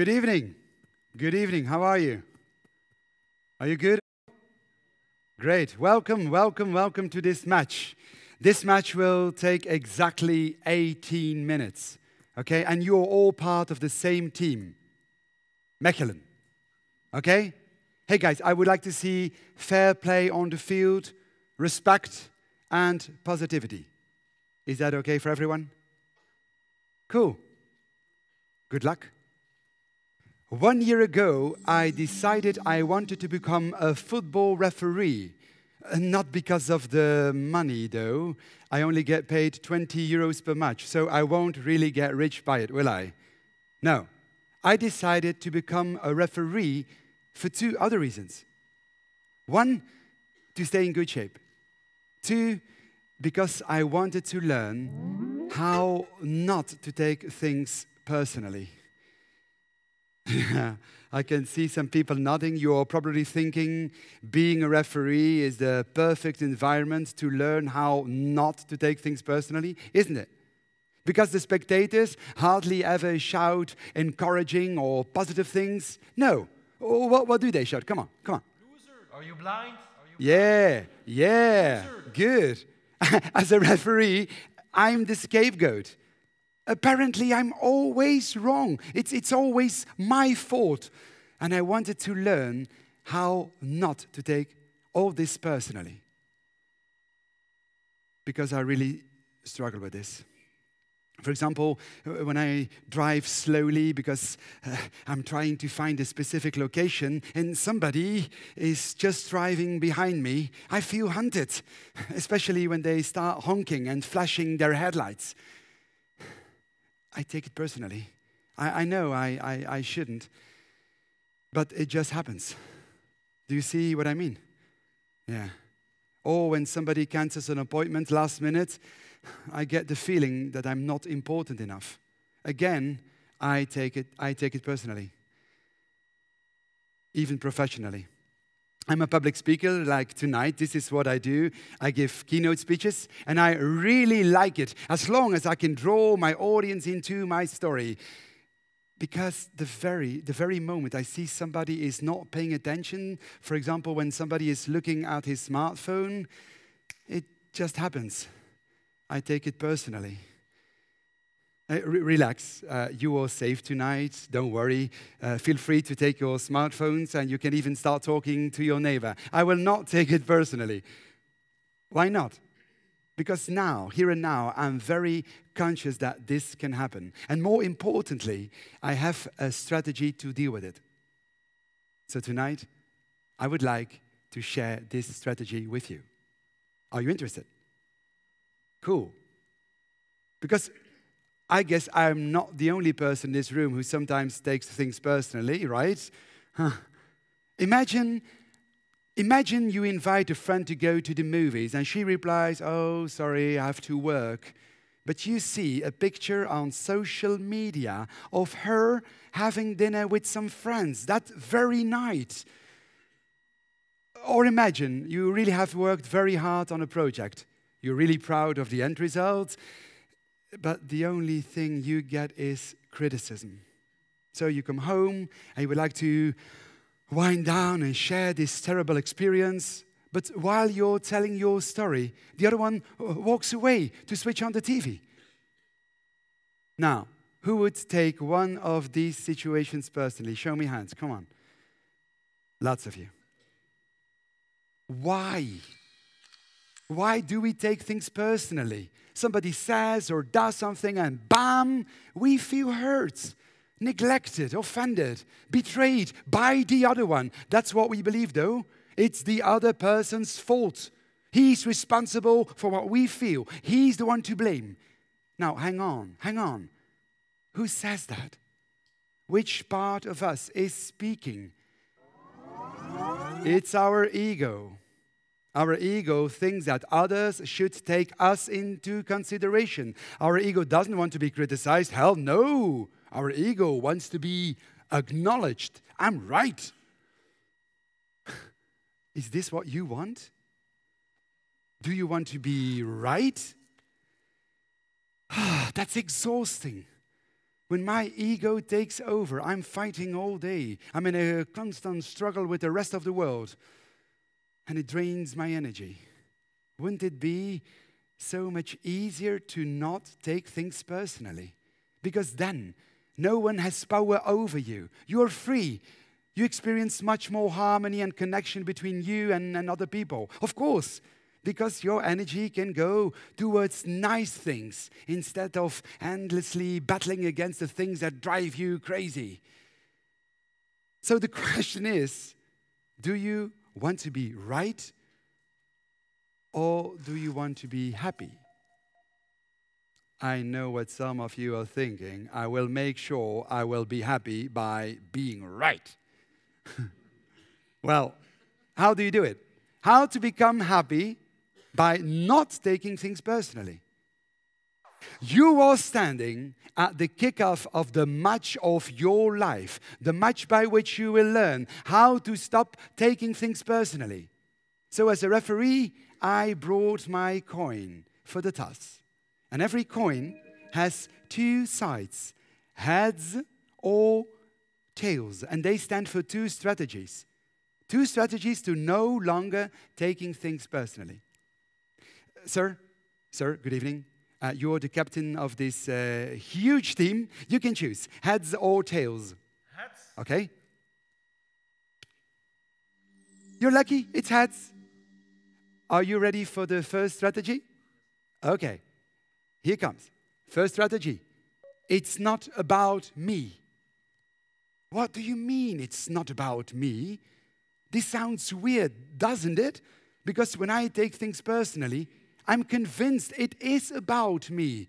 Good evening. Good evening. How are you? Are you good? Great. Welcome, welcome, welcome to this match. This match will take exactly 18 minutes. Okay? And you're all part of the same team. Mechelen. Okay? Hey guys, I would like to see fair play on the field, respect, and positivity. Is that okay for everyone? Cool. Good luck. One year ago, I decided I wanted to become a football referee. Uh, Not because of the money, though. I only get paid 20 euros per match, so I won't really get rich by it, will I? No. I decided to become a referee for two other reasons. One, to stay in good shape. Two, because I wanted to learn how not to take things personally. I can see some people nodding. You're probably thinking being a referee is the perfect environment to learn how not to take things personally, isn't it? Because the spectators hardly ever shout encouraging or positive things. No. Oh, What, what do they shout? Come on, come on. Loser, are you blind? Are you Yeah, yeah, good. As a referee, I'm the scapegoat. Apparently, I'm always wrong. It's, it's always my fault. And I wanted to learn how not to take all this personally. Because I really struggle with this. For example, uh, when I drive slowly because uh, I'm trying to find a specific location and somebody is just driving behind me, I feel hunted, especially when they start honking and flashing their headlights. I take it personally. I, I know I, I, I shouldn't, but it just happens. Do you see what I mean? Yeah. Or when somebody cancels an appointment last minute, I get the feeling that I'm not important enough. Again, I take it, I take it personally, even professionally. I'm a public speaker, like tonight, this is what I do. I give keynote speeches, and I really like it as long as I can draw my audience into my story. Because the very, the very moment I see somebody is not paying attention, for example, when somebody is looking at his smartphone, it just happens. I take it personally. Uh, re- relax. Uh, you are safe tonight. Don't worry. Uh, feel free to take your smartphones and you can even start talking to your neighbor. I will not take it personally. Why not? Because now, here and now, I'm very conscious that this can happen. And more importantly, I have a strategy to deal with it. So tonight, I would like to share this strategy with you. Are you interested? Cool. Because I guess I'm not the only person in this room who sometimes takes things personally, right? Huh. Imagine, imagine you invite a friend to go to the movies and she replies, Oh, sorry, I have to work. But you see a picture on social media of her having dinner with some friends that very night. Or imagine you really have worked very hard on a project. You're really proud of the end result, but the only thing you get is criticism. So you come home and you would like to wind down and share this terrible experience, but while you're telling your story, the other one uh, walks away to switch on the TV. Now, who would take one of these situations personally? Show me hands, come on. Lots of you. Why? Why do we take things personally? Somebody says or does something, and bam, we feel hurt, neglected, offended, betrayed by the other one. That's what we believe, though. It's the other person's fault. He's responsible for what we feel, he's the one to blame. Now, hang on, hang on. Who says that? Which part of us is speaking? It's our ego. Our ego thinks that others should take us into consideration. Our ego doesn't want to be criticized. Hell no. Our ego wants to be acknowledged. I'm right. Is this what you want? Do you want to be right? That's exhausting. When my ego takes over, I'm fighting all day. I'm in a constant struggle with the rest of the world, and it drains my energy. Wouldn't it be so much easier to not take things personally? Because then no one has power over you. You're free. You experience much more harmony and connection between you and, and other people. Of course, because your energy can go towards nice things instead of endlessly battling against the things that drive you crazy. So the question is do you want to be right or do you want to be happy? I know what some of you are thinking. I will make sure I will be happy by being right. well, how do you do it? How to become happy by not taking things personally. You are standing at the kickoff of the match of your life, the match by which you will learn how to stop taking things personally. So, as a referee, I brought my coin for the toss. And every coin has two sides heads or tails, and they stand for two strategies. Two strategies to no longer taking things personally. Sir, sir, good evening. Uh, you're the captain of this uh, huge team. You can choose heads or tails. Heads. Okay? You're lucky, it's heads. Are you ready for the first strategy? Okay, here comes. First strategy it's not about me. What do you mean it's not about me? This sounds weird, doesn't it? Because when I take things personally, I'm convinced it is about me.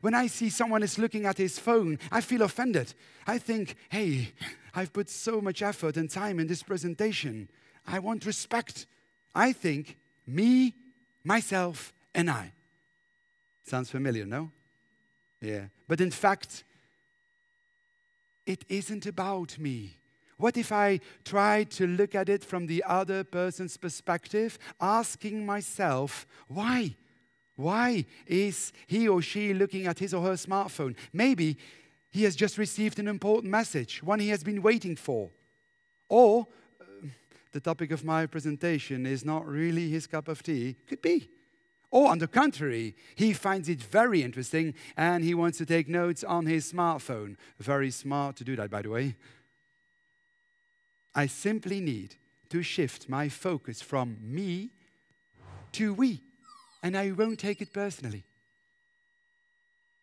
When I see someone is looking at his phone, I feel offended. I think, hey, I've put so much effort and time in this presentation. I want respect. I think me, myself, and I. Sounds familiar, no? Yeah. But in fact, it isn't about me. What if I try to look at it from the other person's perspective, asking myself, why? Why is he or she looking at his or her smartphone? Maybe he has just received an important message, one he has been waiting for. Or uh, the topic of my presentation is not really his cup of tea. Could be. Or, on the contrary, he finds it very interesting and he wants to take notes on his smartphone. Very smart to do that, by the way. I simply need to shift my focus from me to we, and I won't take it personally.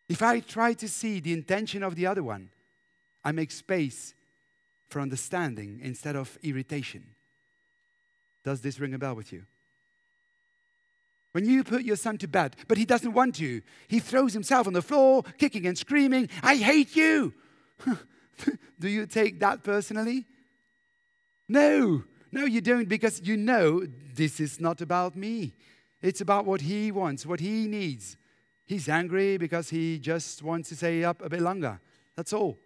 If I try to see the intention of the other one, I make space for understanding instead of irritation. Does this ring a bell with you? When you put your son to bed, but he doesn't want to, he throws himself on the floor, kicking and screaming, I hate you. Do you take that personally? No, no, you don't, because you know this is not about me. It's about what he wants, what he needs. He's angry because he just wants to stay up a bit longer. That's all.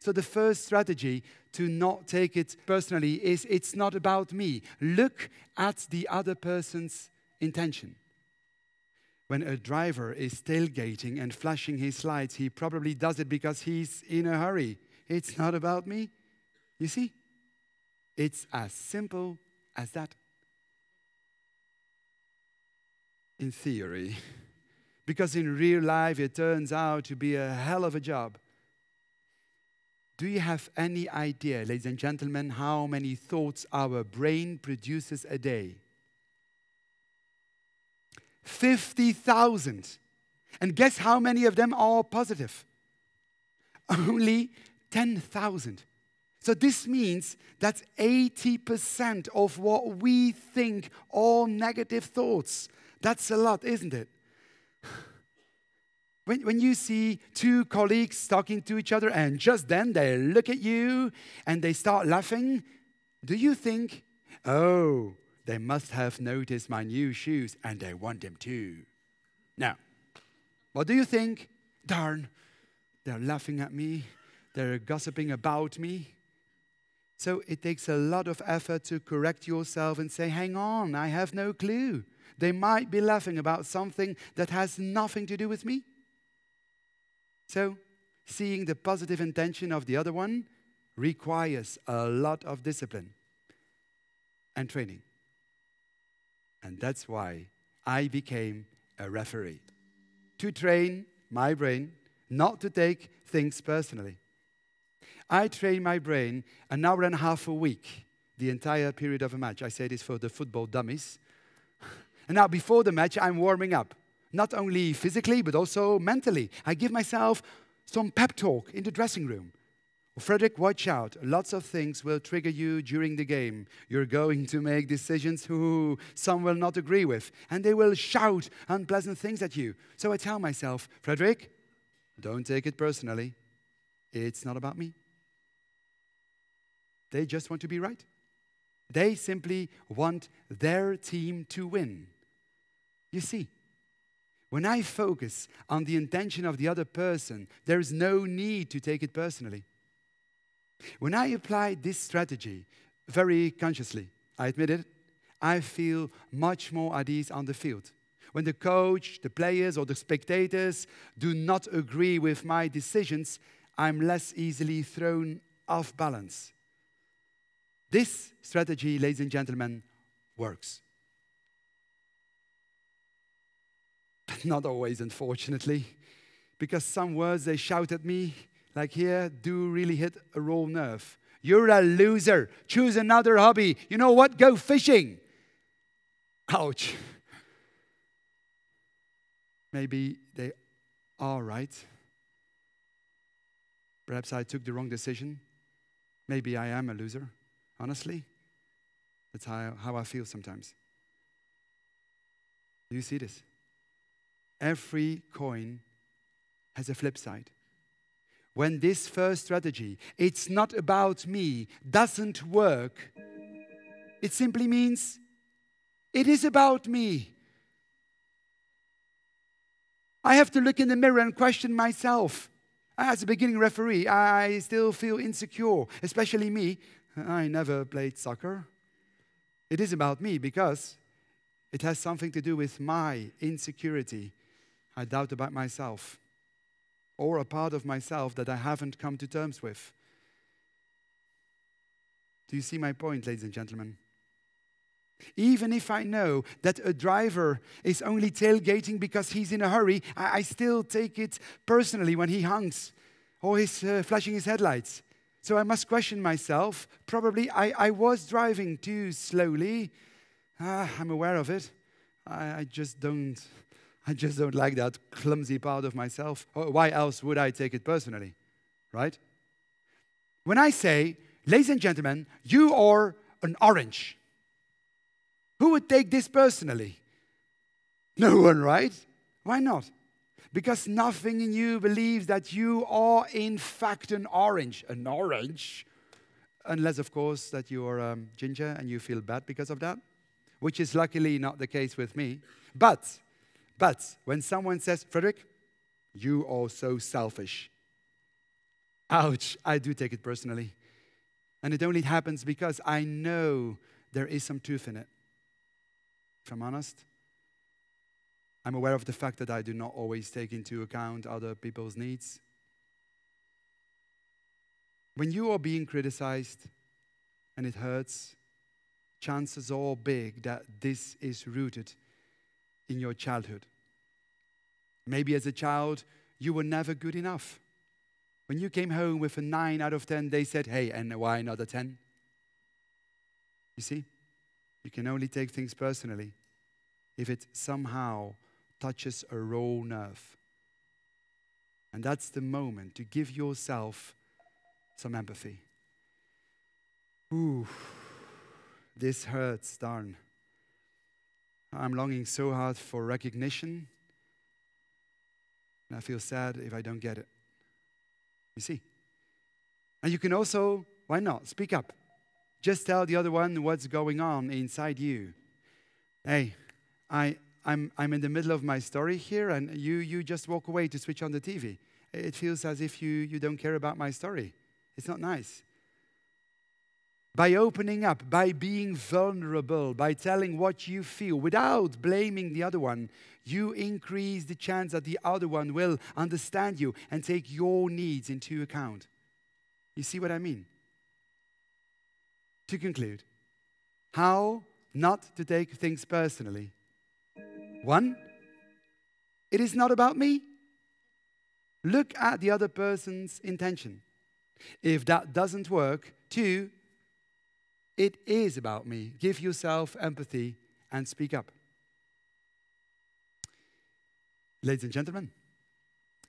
So, the first strategy to not take it personally is it's not about me. Look at the other person's intention. When a driver is tailgating and flashing his lights, he probably does it because he's in a hurry. It's not about me. You see? It's as simple as that. In theory. Because in real life, it turns out to be a hell of a job. Do you have any idea, ladies and gentlemen, how many thoughts our brain produces a day? 50,000. And guess how many of them are positive? Only 10,000. So this means that 80% of what we think are negative thoughts. That's a lot, isn't it? When, when you see two colleagues talking to each other and just then they look at you and they start laughing, do you think, oh, they must have noticed my new shoes and they want them too? Now, what do you think? Darn, they're laughing at me, they're gossiping about me. So it takes a lot of effort to correct yourself and say, hang on, I have no clue. They might be laughing about something that has nothing to do with me. So seeing the positive intention of the other one requires a lot of discipline and training. And that's why I became a referee to train my brain not to take things personally. I train my brain an hour and a half a week, the entire period of a match. I say this for the football dummies. And now, before the match, I'm warming up, not only physically, but also mentally. I give myself some pep talk in the dressing room. Frederick, watch out. Lots of things will trigger you during the game. You're going to make decisions who some will not agree with, and they will shout unpleasant things at you. So I tell myself, Frederick, don't take it personally. It's not about me. They just want to be right. They simply want their team to win. You see, when I focus on the intention of the other person, there's no need to take it personally. When I apply this strategy very consciously, I admit it, I feel much more at ease on the field. When the coach, the players, or the spectators do not agree with my decisions, I'm less easily thrown off balance. This strategy, ladies and gentlemen, works. But not always, unfortunately, because some words they shout at me like here, do really hit a raw nerve. You're a loser. Choose another hobby. You know what? Go fishing. Ouch. Maybe they are right. Perhaps I took the wrong decision. Maybe I am a loser. Honestly, that's how, how I feel sometimes. Do you see this? Every coin has a flip side when this first strategy, it's not about me, doesn't work, it simply means it is about me. I have to look in the mirror and question myself. As a beginning referee, I still feel insecure, especially me. I never played soccer. It is about me because it has something to do with my insecurity. I doubt about myself or a part of myself that I haven't come to terms with. Do you see my point, ladies and gentlemen? Even if I know that a driver is only tailgating because he's in a hurry, I, I still take it personally when he honks or he's uh, flashing his headlights. So I must question myself. Probably I, I was driving too slowly. Ah, I'm aware of it. I, I just don't I just don't like that clumsy part of myself. Why else would I take it personally? Right? When I say, ladies and gentlemen, you are an orange, who would take this personally? No one, right? Why not? Because nothing in you believes that you are, in fact, an orange. An orange? Unless, of course, that you are um, ginger and you feel bad because of that, which is luckily not the case with me. But but when someone says, Frederick, you are so selfish, ouch, I do take it personally. And it only happens because I know there is some truth in it. If I'm honest, I'm aware of the fact that I do not always take into account other people's needs. When you are being criticized and it hurts, chances are big that this is rooted in your childhood. Maybe as a child, you were never good enough. When you came home with a 9 out of 10, they said, hey, and why not a 10? You see, you can only take things personally if it somehow touches a raw nerve. And that's the moment to give yourself some empathy. Ooh, this hurts, darn. I'm longing so hard for recognition and I feel sad if I don't get it. You see? And you can also, why not, speak up. Just tell the other one what's going on inside you. Hey, I, I'm, I'm in the middle of my story here, and you, you just walk away to switch on the TV. It feels as if you, you don't care about my story. It's not nice. by opening up, by being vulnerable, by telling what you feel without blaming the other one, you increase the chance that the other one will understand you and take your needs into account. You see what I mean? To conclude, how not to take things personally. One, it is not about me. Look at the other person's intention. If that doesn't work, two, it is about me. Give yourself empathy and speak up. Ladies and gentlemen,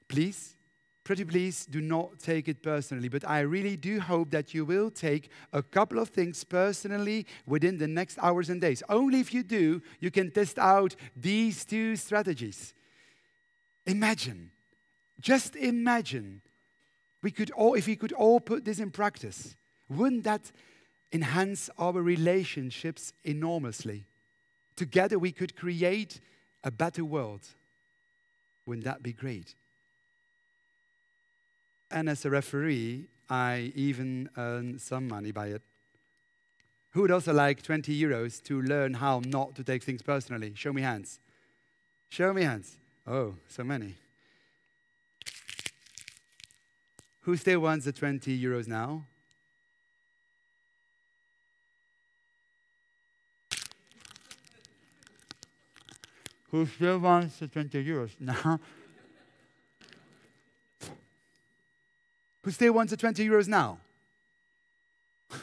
please, pretty please, do not take it personally. But I really do hope that you will take a couple of things personally within the next hours and days. Only if you do, you can test out these two strategies. Imagine, just imagine, we could all, if we could all put this in practice, wouldn't that enhance our relationships enormously. Together, we could create a better world. Wouldn't that be great? And as a referee, I even earn some money by it. Who would also like 20 euros to learn how not to take things personally? Show me hands. Show me hands. Oh, so many. Who still wants the 20 euros now? who still wants the 20 euros now? Who still wants the 20 euros now?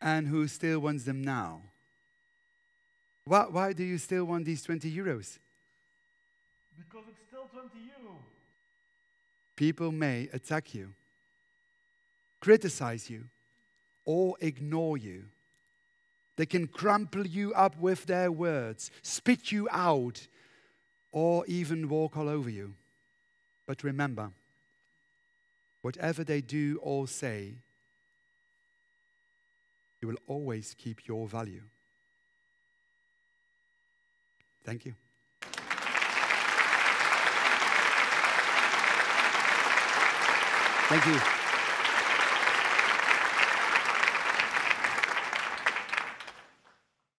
and who still wants them now? Why, why do you still want these 20 euros? Because it's still 20 euro. People may attack you, criticize you, or ignore you. They can crumple you up with their words, spit you out, or even walk all over you. But remember, whatever they do or say, you will always keep your value. Thank you. Thank you.